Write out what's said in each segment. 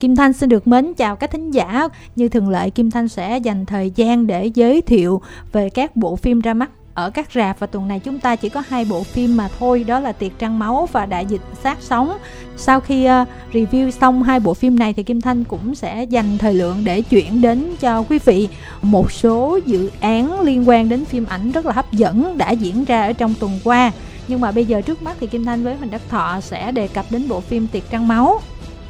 Kim Thanh xin được mến chào các thính giả. Như thường lệ, Kim Thanh sẽ dành thời gian để giới thiệu về các bộ phim ra mắt ở các rạp. Và tuần này chúng ta chỉ có hai bộ phim mà thôi đó là Tiệc Trăng Máu và Đại Dịch Sát Sống. Sau khi uh, review xong hai bộ phim này thì Kim Thanh cũng sẽ dành thời lượng để chuyển đến cho quý vị một số dự án liên quan đến phim ảnh rất là hấp dẫn đã diễn ra ở trong tuần qua. Nhưng mà bây giờ trước mắt thì Kim Thanh với Huỳnh Đắc Thọ sẽ đề cập đến bộ phim Tiệc Trăng Máu.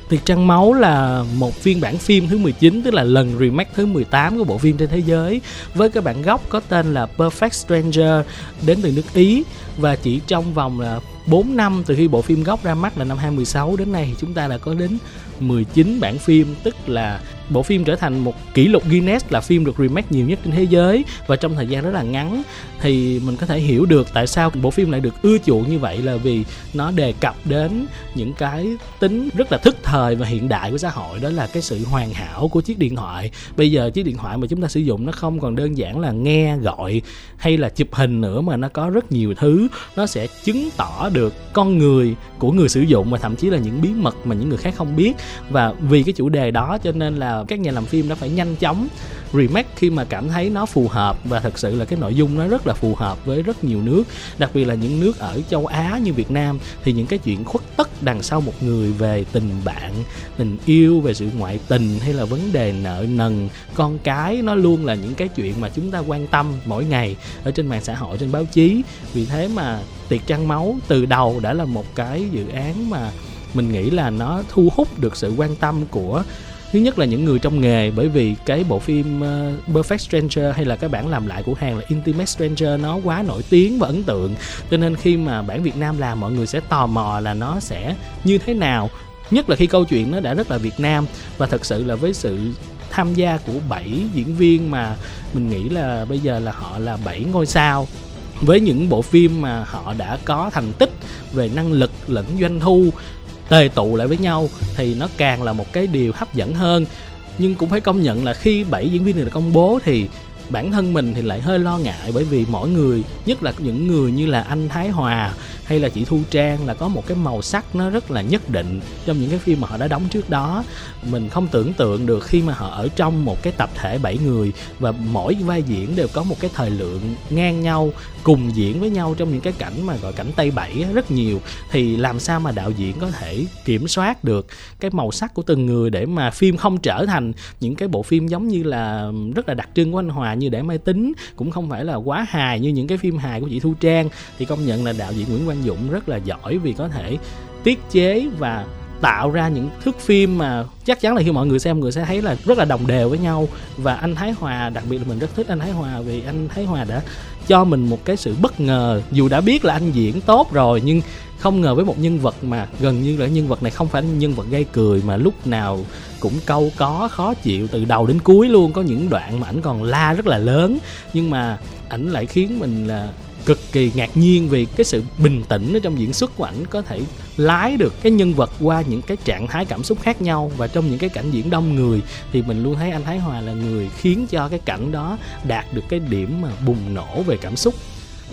Tiệc Trăng Máu là một phiên bản phim thứ 19 tức là lần remake thứ 18 của bộ phim trên thế giới, với cái bản gốc có tên là Perfect Stranger đến từ nước Ý. Và chỉ trong vòng là 4 năm từ khi bộ phim gốc ra mắt là năm 2016 đến nay thì chúng ta đã có đến 19 bản phim, tức là bộ phim trở thành một kỷ lục Guinness là phim được remake nhiều nhất trên thế giới và trong thời gian rất là ngắn. Thì mình có thể hiểu được tại sao bộ phim lại được ưa chuộng như vậy là vì nó đề cập đến những cái tính rất là thức thời và hiện đại của xã hội, đó là cái sự hoàn hảo của chiếc điện thoại. Bây giờ chiếc điện thoại mà chúng ta sử dụng nó không còn đơn giản là nghe, gọi hay là chụp hình nữa mà nó có rất nhiều thứ. Nó sẽ chứng tỏ được con người của người sử dụng và thậm chí là những bí mật mà những người khác không biết. Và vì cái chủ đề đó cho nên là các nhà làm phim đã phải nhanh chóng remake khi mà cảm thấy nó phù hợp và thật sự là cái nội dung nó rất là phù hợp với rất nhiều nước, đặc biệt là những nước ở châu Á như Việt Nam. Thì những cái chuyện khuất tất đằng sau một người về tình bạn, tình yêu, về sự ngoại tình hay là vấn đề nợ nần, con cái, nó luôn là những cái chuyện mà chúng ta quan tâm mỗi ngày ở trên mạng xã hội, trên báo chí. Vì thế mà tiệc trăng máu từ đầu đã là một cái dự án mà mình nghĩ là nó thu hút được sự quan tâm của thứ nhất là những người trong nghề bởi vì cái bộ phim uh, Perfect Stranger hay là cái bản làm lại của hàng là Intimate Stranger nó quá nổi tiếng và ấn tượng. Cho nên khi mà bản Việt Nam làm mọi người sẽ tò mò là nó sẽ như thế nào. Nhất là khi câu chuyện nó đã rất là Việt Nam. Và thật sự là với sự tham gia của 7 diễn viên mà mình nghĩ là bây giờ là họ là 7 ngôi sao. Với những bộ phim mà họ đã có thành tích về năng lực lẫn doanh thu tề tụ lại với nhau thì nó càng là một cái điều hấp dẫn hơn. Nhưng cũng phải công nhận là khi bảy diễn viên này được công bố thì bản thân mình thì lại hơi lo ngại bởi vì mỗi người, nhất là những người như là anh Thái Hòa hay là chị Thu Trang là có một cái màu sắc nó rất là nhất định trong những cái phim mà họ đã đóng trước đó. Mình không tưởng tượng được khi mà họ ở trong một cái tập thể 7 người và mỗi vai diễn đều có một cái thời lượng ngang nhau, cùng diễn với nhau trong những cái cảnh mà gọi cảnh Tây Bảy rất nhiều. Thì làm sao mà đạo diễn có thể kiểm soát được cái màu sắc của từng người để mà phim không trở thành những cái bộ phim giống như là rất là đặc trưng của anh Hòa như để mai tính, cũng không phải là quá hài như những cái phim hài của chị Thu Trang. Thì công nhận là đạo diễn Nguyễn Quang Dũng rất là giỏi vì có thể tiết chế và tạo ra những thước phim mà chắc chắn là khi mọi người xem người sẽ thấy là rất là đồng đều với nhau. Và anh Thái Hòa, đặc biệt là mình rất thích anh Thái Hòa vì anh Thái Hòa đã cho mình một cái sự bất ngờ. Dù đã biết là anh diễn tốt rồi, nhưng không ngờ với một nhân vật mà gần như là nhân vật này không phải nhân vật gây cười mà lúc nào cũng câu có, khó chịu từ đầu đến cuối luôn. Có những đoạn mà ảnh còn la rất là lớn, nhưng mà ảnh lại khiến mình là cực kỳ ngạc nhiên vì cái sự bình tĩnh ở trong diễn xuất của ảnh có thể lái được cái nhân vật qua những cái trạng thái cảm xúc khác nhau. Và trong những cái cảnh diễn đông người thì mình luôn thấy anh Thái Hòa là người khiến cho cái cảnh đó đạt được cái điểm mà bùng nổ về cảm xúc.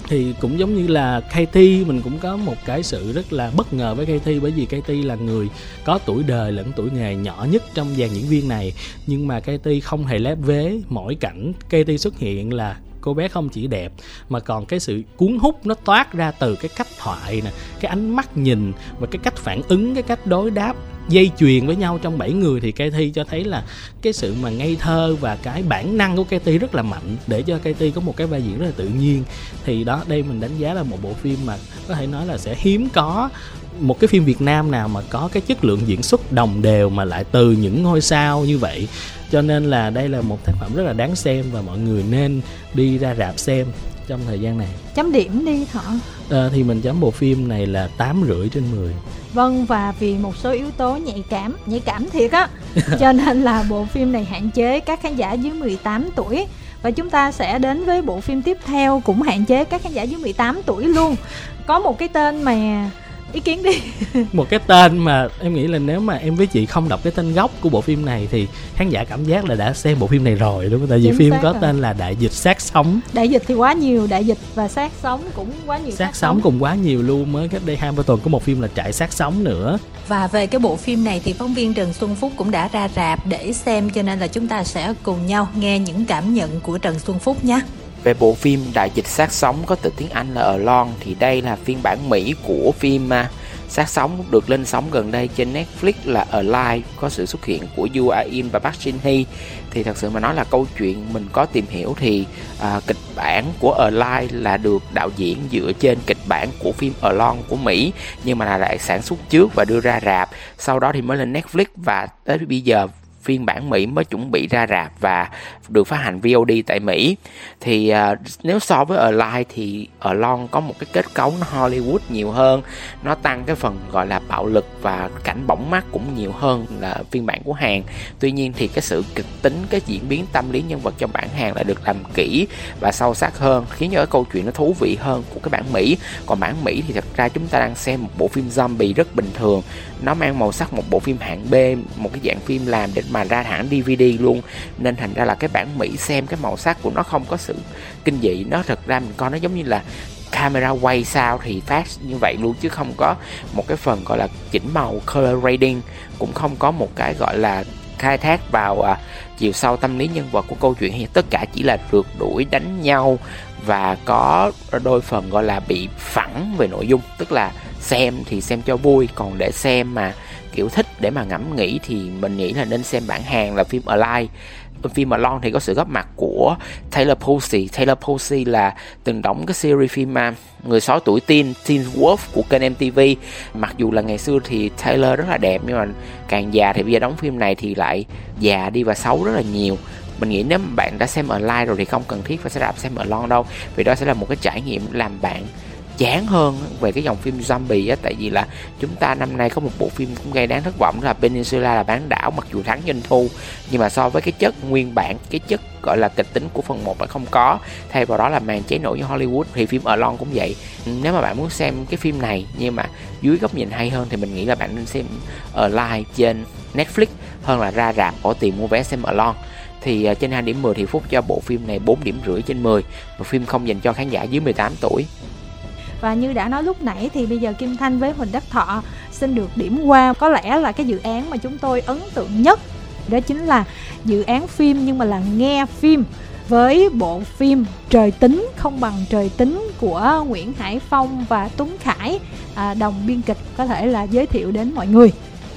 Thì cũng giống như là KT mình cũng có một cái sự rất là bất ngờ với KT bởi vì KT là người có tuổi đời lẫn tuổi nghề nhỏ nhất trong dàn diễn viên này. Nhưng mà KT không hề lép vế, mỗi cảnh KT xuất hiện là cô bé không chỉ đẹp, mà còn cái sự cuốn hút nó toát ra từ cái cách thoại nè, cái ánh mắt nhìn và cái cách phản ứng, cái cách đối đáp dây chuyền với nhau trong bảy người thì cây thi cho thấy là cái sự mà ngây thơ và cái bản năng của cây thi rất là mạnh, để cho cây thi có một cái vai diễn rất là tự nhiên. Thì đó, đây mình đánh giá là một bộ phim mà có thể nói là sẽ hiếm có một cái phim Việt Nam nào mà có cái chất lượng diễn xuất đồng đều mà lại từ những ngôi sao như vậy. Cho nên là đây là một tác phẩm rất là đáng xem và mọi người nên đi ra rạp xem trong thời gian này. Chấm điểm đi thọ à, thì mình chấm bộ phim này là tám rưỡi trên 10 vâng và vì một số yếu tố nhạy cảm nhạy cảm thiệt á. Cho nên là bộ phim này hạn chế các khán giả dưới 18 tuổi. Và chúng ta sẽ đến với bộ phim tiếp theo cũng hạn chế các khán giả dưới 18 tuổi luôn. Có một cái tên mà ý kiến đi. Một cái tên mà em nghĩ là nếu mà em với chị không đọc cái tên gốc của bộ phim này thì khán giả cảm giác là đã xem bộ phim này rồi đúng không? Tại vì Chính phim có rồi. tên là đại dịch sát sống. Đại dịch thì quá nhiều đại dịch và sát sống cũng quá nhiều sát sống cũng quá nhiều luôn mới cách đây hai ba tuần có một phim là trại sát sống nữa. Và về cái bộ phim này thì phóng viên Trần Xuân Phúc cũng đã ra rạp để xem cho nên là chúng ta sẽ cùng nhau nghe những cảm nhận của Trần Xuân Phúc nhé. Về bộ phim Đại dịch sát sóng có từ tiếng Anh là Alone thì đây là phiên bản Mỹ của phim mà sát sóng được lên sóng gần đây trên Netflix là Alive có sự xuất hiện của Yu In và Park Shin Hye thì thật sự mà nói là câu chuyện mình có tìm hiểu thì à, kịch bản của Alive là được đạo diễn dựa trên kịch bản của phim Alone của Mỹ nhưng mà là lại sản xuất trước và đưa ra rạp. Sau đó thì mới lên Netflix và tới bây giờ phiên bản Mỹ mới chuẩn bị ra rạp và được phát hành VOD tại Mỹ. Thì uh, nếu so với Alive thì Alone có một cái kết cấu nó Hollywood nhiều hơn nó tăng cái phần gọi là bạo lực và cảnh bỏng mắt cũng nhiều hơn là phiên bản của Hàn. Tuy nhiên thì cái sự kịch tính cái diễn biến tâm lý nhân vật trong bản Hàn lại được làm kỹ và sâu sắc hơn khiến cho cái câu chuyện nó thú vị hơn của cái bản Mỹ. Còn bản Mỹ thì thật ra chúng ta đang xem một bộ phim zombie rất bình thường. Nó mang màu sắc một bộ phim hạng B một cái dạng phim làm để mà ra hãng DVD luôn. Nên thành ra là cái bản Mỹ xem cái màu sắc của nó không có sự kinh dị. Nó thật ra mình coi nó giống như là camera quay sao thì phát như vậy luôn chứ không có một cái phần gọi là chỉnh màu color grading. Cũng không có một cái gọi là khai thác vào à, chiều sâu tâm lý nhân vật của câu chuyện thì tất cả chỉ là rượt đuổi đánh nhau và có đôi phần gọi là bị phẳng về nội dung. Tức là xem thì xem cho vui còn để xem mà kiểu thích để mà ngẫm nghĩ thì mình nghĩ là nên xem bản hàng là phim Alive. Phim Alone thì có sự góp mặt của Taylor Posey. Taylor Posey là từng đóng cái series phim Người sáu tuổi teen Teen Wolf của kênh MTV mặc dù là ngày xưa thì Taylor rất là đẹp, nhưng mà càng già thì bây giờ đóng phim này thì lại già đi và xấu rất là nhiều. Mình nghĩ nếu bạn đã xem online rồi thì không cần thiết phải sẽ đạp xem Alone đâu, vì đó sẽ là một cái trải nghiệm làm bạn chán hơn về cái dòng phim zombie á, tại vì là chúng ta năm nay có một bộ phim cũng gây đáng thất vọng, đó là Peninsula là bán đảo mặc dù thắng doanh thu, nhưng mà so với cái chất nguyên bản, cái chất gọi là kịch tính của phần 1 là không có. Thay vào đó là màn cháy nổ như Hollywood, thì phim Alone cũng vậy. Nếu mà bạn muốn xem cái phim này nhưng mà dưới góc nhìn hay hơn thì mình nghĩ là bạn nên xem Alive trên Netflix hơn là ra rạp, bỏ tiền mua vé xem Alone. Thì à, trên 2 điểm 10 thì Phúc cho bộ phim này 4 điểm rưỡi trên 10 một phim không dành cho khán giả dưới 18 tuổi. Và như đã nói lúc nãy thì bây giờ Kim Thanh với Huỳnh Đắc Thọ xin được điểm qua. Có lẽ là cái dự án mà chúng tôi ấn tượng nhất đó chính là dự án phim nhưng mà là nghe phim với bộ phim Trời tính không bằng trời tính của Nguyễn Hải Phong và Tuấn Khải à, đồng biên kịch có thể là giới thiệu đến mọi người.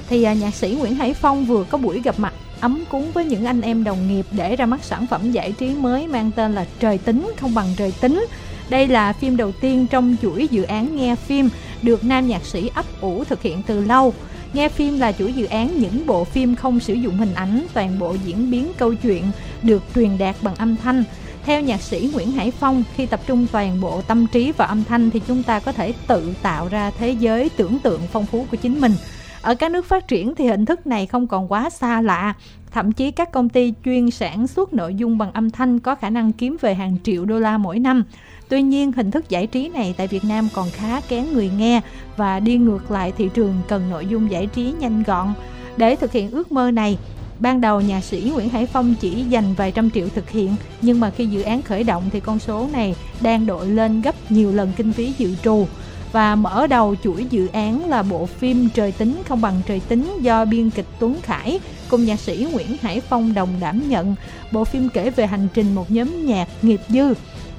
Thì à, nhạc sĩ Nguyễn Hải Phong vừa có buổi gặp mặt ấm cúng với những anh em đồng nghiệp để ra mắt sản phẩm giải trí mới mang tên là Trời tính không bằng trời tính đây là phim đầu tiên trong chuỗi dự án nghe phim được nam nhạc sĩ ấp ủ thực hiện từ lâu. Nghe phim là chuỗi dự án những bộ phim không sử dụng hình ảnh, toàn bộ diễn biến câu chuyện được truyền đạt bằng âm thanh. Theo nhạc sĩ Nguyễn Hải Phong, khi tập trung toàn bộ tâm trí vào âm thanh thì chúng ta có thể tự tạo ra thế giới tưởng tượng phong phú của chính mình. Ở các nước phát triển thì hình thức này không còn quá xa lạ. Thậm chí các công ty chuyên sản xuất nội dung bằng âm thanh có khả năng kiếm về hàng triệu đô la mỗi năm. Tuy nhiên, hình thức giải trí này tại Việt Nam còn khá kén người nghe và đi ngược lại thị trường cần nội dung giải trí nhanh gọn. Để thực hiện ước mơ này, ban đầu nhạc sĩ Nguyễn Hải Phong chỉ dành vài trăm triệu thực hiện, nhưng mà khi dự án khởi động thì con số này đang đội lên gấp nhiều lần kinh phí dự trù. Và mở đầu chuỗi dự án là bộ phim Trời tính không bằng trời tính do biên kịch Tuấn Khải cùng nhạc sĩ Nguyễn Hải Phong đồng đảm nhận. Bộ phim kể về hành trình một nhóm nhạc nghiệp dư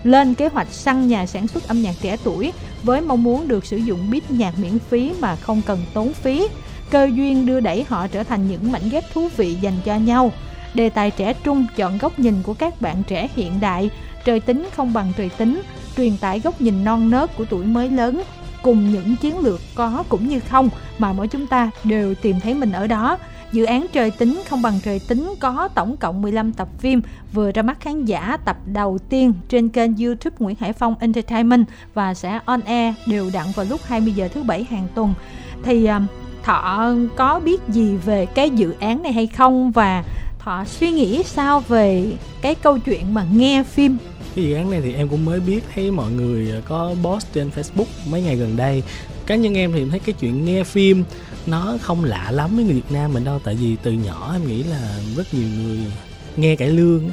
lên kế hoạch săn nhà sản xuất âm nhạc trẻ tuổi với mong muốn được sử dụng beat nhạc miễn phí mà không cần tốn phí. Cơ duyên đưa đẩy họ trở thành những mảnh ghép thú vị dành cho nhau. Đề tài trẻ trung chọn góc nhìn của các bạn trẻ hiện đại, trời tính không bằng trời tính, truyền tải góc nhìn non nớt của tuổi mới lớn cùng những chiến lược có cũng như không mà mỗi chúng ta đều tìm thấy mình ở đó. Dự án Trời tính không bằng trời tính có tổng cộng 15 tập phim, vừa ra mắt khán giả tập đầu tiên trên kênh YouTube Nguyễn Hải Phong Entertainment và sẽ on air đều đặn vào lúc 20 giờ thứ bảy hàng tuần. Thì à, Thọ có biết gì về cái dự án này hay không và Thọ suy nghĩ sao về cái câu chuyện mà nghe phim cái dự án này thì em cũng mới biết thấy mọi người có post trên Facebook mấy ngày gần đây. Cá nhân em thì em thấy cái chuyện nghe phim nó không lạ lắm với người Việt Nam mình đâu tại vì từ nhỏ em nghĩ là rất nhiều người nghe cải lương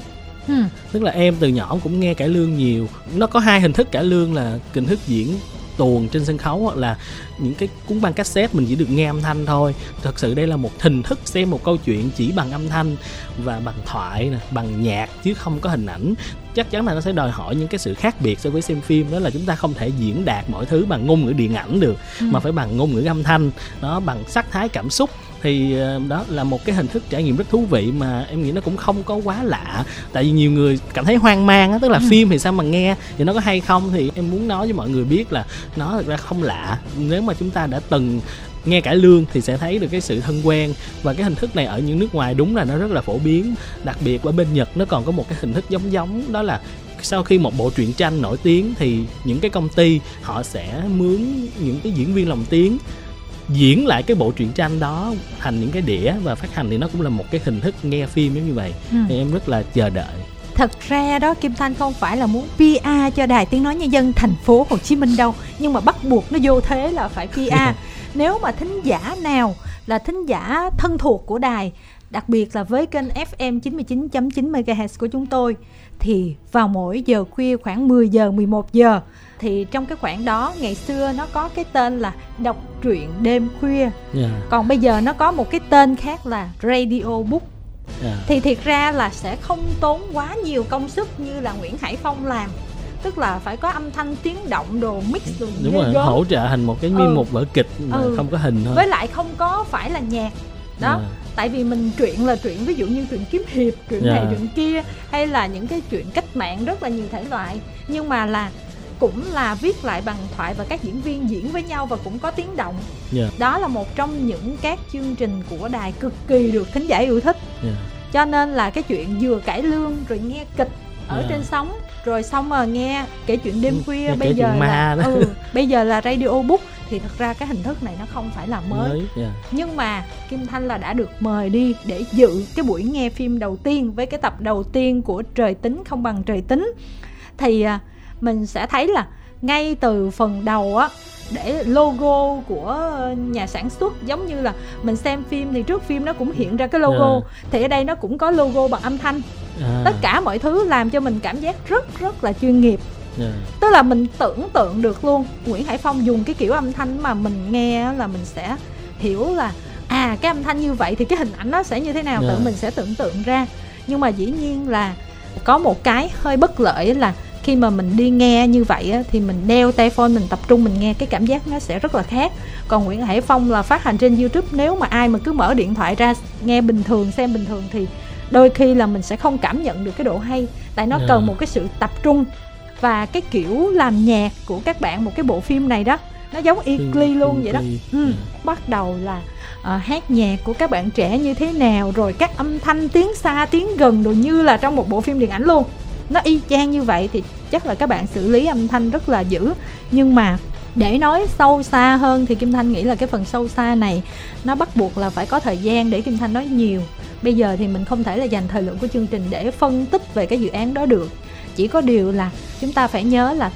ừ. tức là em từ nhỏ cũng nghe cải lương nhiều. Nó có hai hình thức cải lương là hình thức diễn tuồng trên sân khấu hoặc là những cái cuốn băng cassette mình chỉ được nghe âm thanh thôi. Thật sự đây là một hình thức xem một câu chuyện chỉ bằng âm thanh và bằng thoại nè bằng nhạc chứ không có hình ảnh chắc chắn là nó sẽ đòi hỏi những cái sự khác biệt so với xem phim đó là chúng ta không thể diễn đạt mọi thứ bằng ngôn ngữ điện ảnh được ừ. mà phải bằng ngôn ngữ âm thanh nó bằng sắc thái cảm xúc thì ờ, đó là một cái hình thức trải nghiệm rất thú vị mà em nghĩ nó cũng không có quá lạ tại vì nhiều người cảm thấy hoang mang á tức là ừ. phim thì sao mà nghe thì nó có hay không thì em muốn nói với mọi người biết là nó thực ra không lạ nếu mà chúng ta đã từng nghe cải lương thì sẽ thấy được cái sự thân quen. Và cái hình thức này ở những nước ngoài đúng là nó rất là phổ biến. Đặc biệt ở bên nhật nó còn có một cái hình thức giống giống đó là sau khi một bộ truyện tranh nổi tiếng thì những cái công ty họ sẽ mướn những cái diễn viên lồng tiếng diễn lại cái bộ truyện tranh đó thành những cái đĩa và phát hành thì nó cũng là một cái hình thức nghe phim giống như vậy. Ừ. thì em rất là chờ đợi. Thật ra đó Kim Thanh không phải là muốn PR cho đài tiếng nói nhân dân thành phố Hồ Chí Minh đâu. Nhưng mà bắt buộc nó vô thế là phải PR nếu mà thính giả nào là thính giả thân thuộc của đài đặc biệt là với kênh FM 99.9 MHz của chúng tôi thì vào mỗi giờ khuya khoảng 10 giờ 11 giờ thì trong cái khoảng đó ngày xưa nó có cái tên là đọc truyện đêm khuya yeah. Dạ. còn bây giờ nó có một cái tên khác là radio book yeah. thì thiệt ra là sẽ không tốn quá nhiều công sức như là Nguyễn Hải Phong làm tức là phải có âm thanh tiếng động đồ mix đồ đúng rồi gớm. hỗ trợ thành một cái miên ừ. một vở kịch mà ừ. không có hình thôi với lại không có phải là nhạc đó yeah. Dạ. tại vì mình truyện là truyện ví dụ như truyện kiếm hiệp truyện yeah. này dạ. truyện kia hay là những cái chuyện cách mạng rất là nhiều thể loại nhưng mà là cũng là viết lại bằng thoại và các diễn viên diễn với nhau và cũng có tiếng động yeah. Dạ. đó là một trong những các chương trình của đài cực kỳ được khán giả yêu thích yeah. cho nên là cái chuyện vừa cải lương rồi nghe kịch ở yeah. trên sóng rồi xong mà nghe kể chuyện đêm khuya nghe bây giờ là ừ, bây giờ là radio book thì thật ra cái hình thức này nó không phải là mới, mới yeah. nhưng mà kim thanh là đã được mời đi để dự cái buổi nghe phim đầu tiên với cái tập đầu tiên của trời tính không bằng trời tính thì à, mình sẽ thấy là ngay từ phần đầu á để logo của nhà sản xuất giống như là mình xem phim thì trước phim nó cũng hiện ra cái logo yeah. Dạ. thì ở đây nó cũng có logo bằng âm thanh à. tất cả mọi thứ làm cho mình cảm giác rất rất là chuyên nghiệp yeah. Dạ. tức là mình tưởng tượng được luôn Nguyễn Hải Phong dùng cái kiểu âm thanh mà mình nghe là mình sẽ hiểu là à cái âm thanh như vậy thì cái hình ảnh nó sẽ như thế nào yeah. tự dạ. mình sẽ tưởng tượng ra nhưng mà dĩ nhiên là có một cái hơi bất lợi là khi mà mình đi nghe như vậy á, thì mình đeo tai phone mình tập trung mình nghe cái cảm giác nó sẽ rất là khác còn Nguyễn Hải Phong là phát hành trên YouTube nếu mà ai mà cứ mở điện thoại ra nghe bình thường xem bình thường thì đôi khi là mình sẽ không cảm nhận được cái độ hay tại nó yeah. cần một cái sự tập trung và cái kiểu làm nhạc của các bạn một cái bộ phim này đó nó giống y Ecli luôn vậy đó ừ. bắt đầu là uh, hát nhạc của các bạn trẻ như thế nào rồi các âm thanh tiếng xa tiếng gần đồ như là trong một bộ phim điện ảnh luôn nó y chang như vậy thì chắc là các bạn xử lý âm thanh rất là dữ nhưng mà để nói sâu xa hơn thì kim thanh nghĩ là cái phần sâu xa này nó bắt buộc là phải có thời gian để kim thanh nói nhiều. Bây giờ thì mình không thể là dành thời lượng của chương trình để phân tích về cái dự án đó được. Chỉ có điều là chúng ta phải nhớ là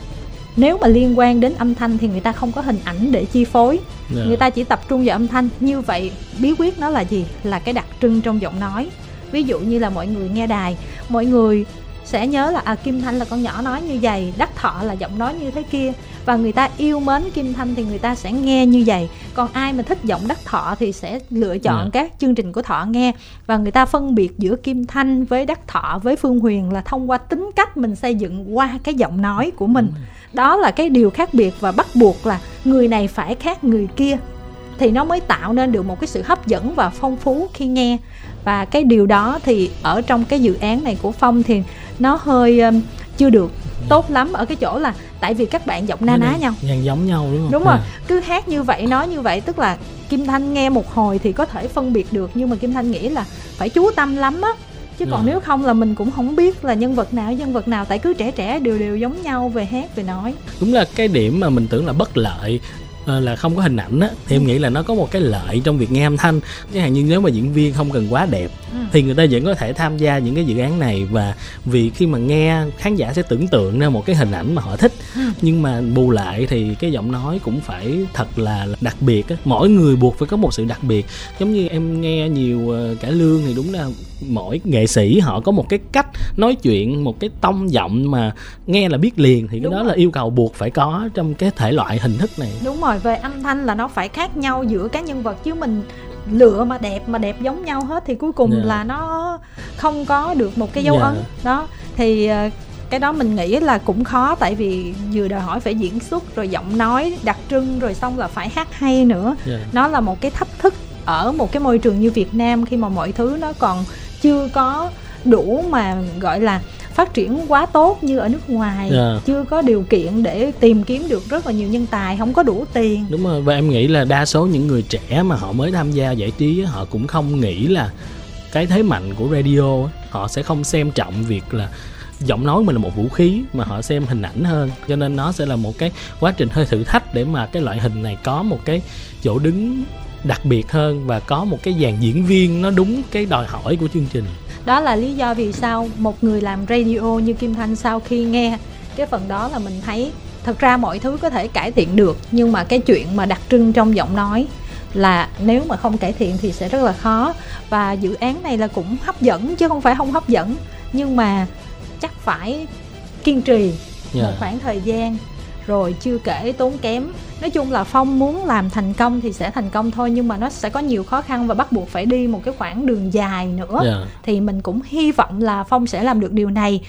nếu mà liên quan đến âm thanh thì người ta không có hình ảnh để chi phối. Yeah. Dạ. người ta chỉ tập trung vào âm thanh. Như vậy bí quyết nó là gì? Là cái đặc trưng trong giọng nói. Ví dụ như là mọi người nghe đài mọi người sẽ nhớ là à Kim Thanh là con nhỏ nói như vậy Đắc Thọ là giọng nói như thế kia. Và người ta yêu mến Kim Thanh thì người ta sẽ nghe như vậy. Còn ai mà thích giọng Đắc Thọ thì sẽ lựa chọn yeah. Dạ. các chương trình của Thọ nghe. Và người ta phân biệt giữa Kim Thanh với Đắc Thọ với Phương Huyền là thông qua tính cách mình xây dựng qua cái giọng nói của mình. Đó là cái điều khác biệt và bắt buộc là người này phải khác người kia. Thì nó mới tạo nên được một cái sự hấp dẫn và phong phú khi nghe. Và cái điều đó thì ở trong cái dự án này của phong thì nó hơi um, chưa được tốt lắm ở cái chỗ là tại vì các bạn giọng na ná nhau. Dàn giống nhau đúng không? Đúng rồi. À. cứ hát như vậy nói như vậy tức là kim thanh nghe một hồi thì có thể phân biệt được nhưng mà kim thanh nghĩ là phải chú tâm lắm á. Chứ còn à. nếu không là mình cũng không biết là nhân vật nào nhân vật nào tại cứ trẻ trẻ đều đều giống nhau về hát về nói. Đúng là cái điểm mà mình tưởng là bất lợi là không có hình ảnh á thì em nghĩ là nó có một cái lợi trong việc nghe âm thanh. Chẳng hạn như nếu mà diễn viên không cần quá đẹp Ừ. thì người ta vẫn có thể tham gia những cái dự án này. Và vì khi mà nghe khán giả sẽ tưởng tượng ra một cái hình ảnh mà họ thích. Ừ. nhưng mà bù lại thì cái giọng nói cũng phải thật là đặc biệt á. Mỗi người buộc phải có một sự đặc biệt. Giống như em nghe nhiều ờ, cải lương thì đúng là mỗi nghệ sĩ họ có một cái cách nói chuyện một cái tông giọng mà nghe là biết liền thì cái Đúng đó rồi. là yêu cầu buộc phải có trong cái thể loại hình thức này đúng rồi về âm thanh là nó phải khác nhau giữa các nhân vật chứ mình lựa mà đẹp mà đẹp giống nhau hết thì cuối cùng Dạ. là nó không có được một cái dấu Dạ. ấn đó thì ờ, cái đó mình nghĩ là cũng khó tại vì vừa đòi hỏi phải diễn xuất rồi giọng nói đặc trưng rồi xong là phải hát hay nữa Dạ. nó là một cái thách thức ở một cái môi trường như Việt Nam khi mà mọi thứ nó còn chưa có đủ mà gọi là phát triển quá tốt như ở nước ngoài. Dạ. chưa có điều kiện để tìm kiếm được rất là nhiều nhân tài không có đủ tiền. Đúng rồi và em nghĩ là đa số những người trẻ mà họ mới tham gia giải trí họ cũng không nghĩ là cái thế mạnh của radio họ sẽ không xem trọng việc là giọng nói mình là một vũ khí mà họ xem hình ảnh hơn. Cho nên nó sẽ là một cái quá trình hơi thử thách để mà cái loại hình này có một cái chỗ đứng đặc biệt hơn và có một cái dàn diễn viên nó đúng cái đòi hỏi của chương trình. Đó là lý do vì sao một người làm radio như Kim Thanh sau khi nghe cái phần đó là mình thấy thật ra mọi thứ có thể cải thiện được nhưng mà cái chuyện mà đặc trưng trong giọng nói là nếu mà không cải thiện thì sẽ rất là khó. Và dự án này là cũng hấp dẫn chứ không phải không hấp dẫn nhưng mà chắc phải kiên trì Dạ. một khoảng thời gian rồi chưa kể tốn kém. Nói chung là phong muốn làm thành công thì sẽ thành công thôi nhưng mà nó sẽ có nhiều khó khăn và bắt buộc phải đi một cái khoảng đường dài nữa. Dạ. thì mình cũng hy vọng là phong sẽ làm được điều này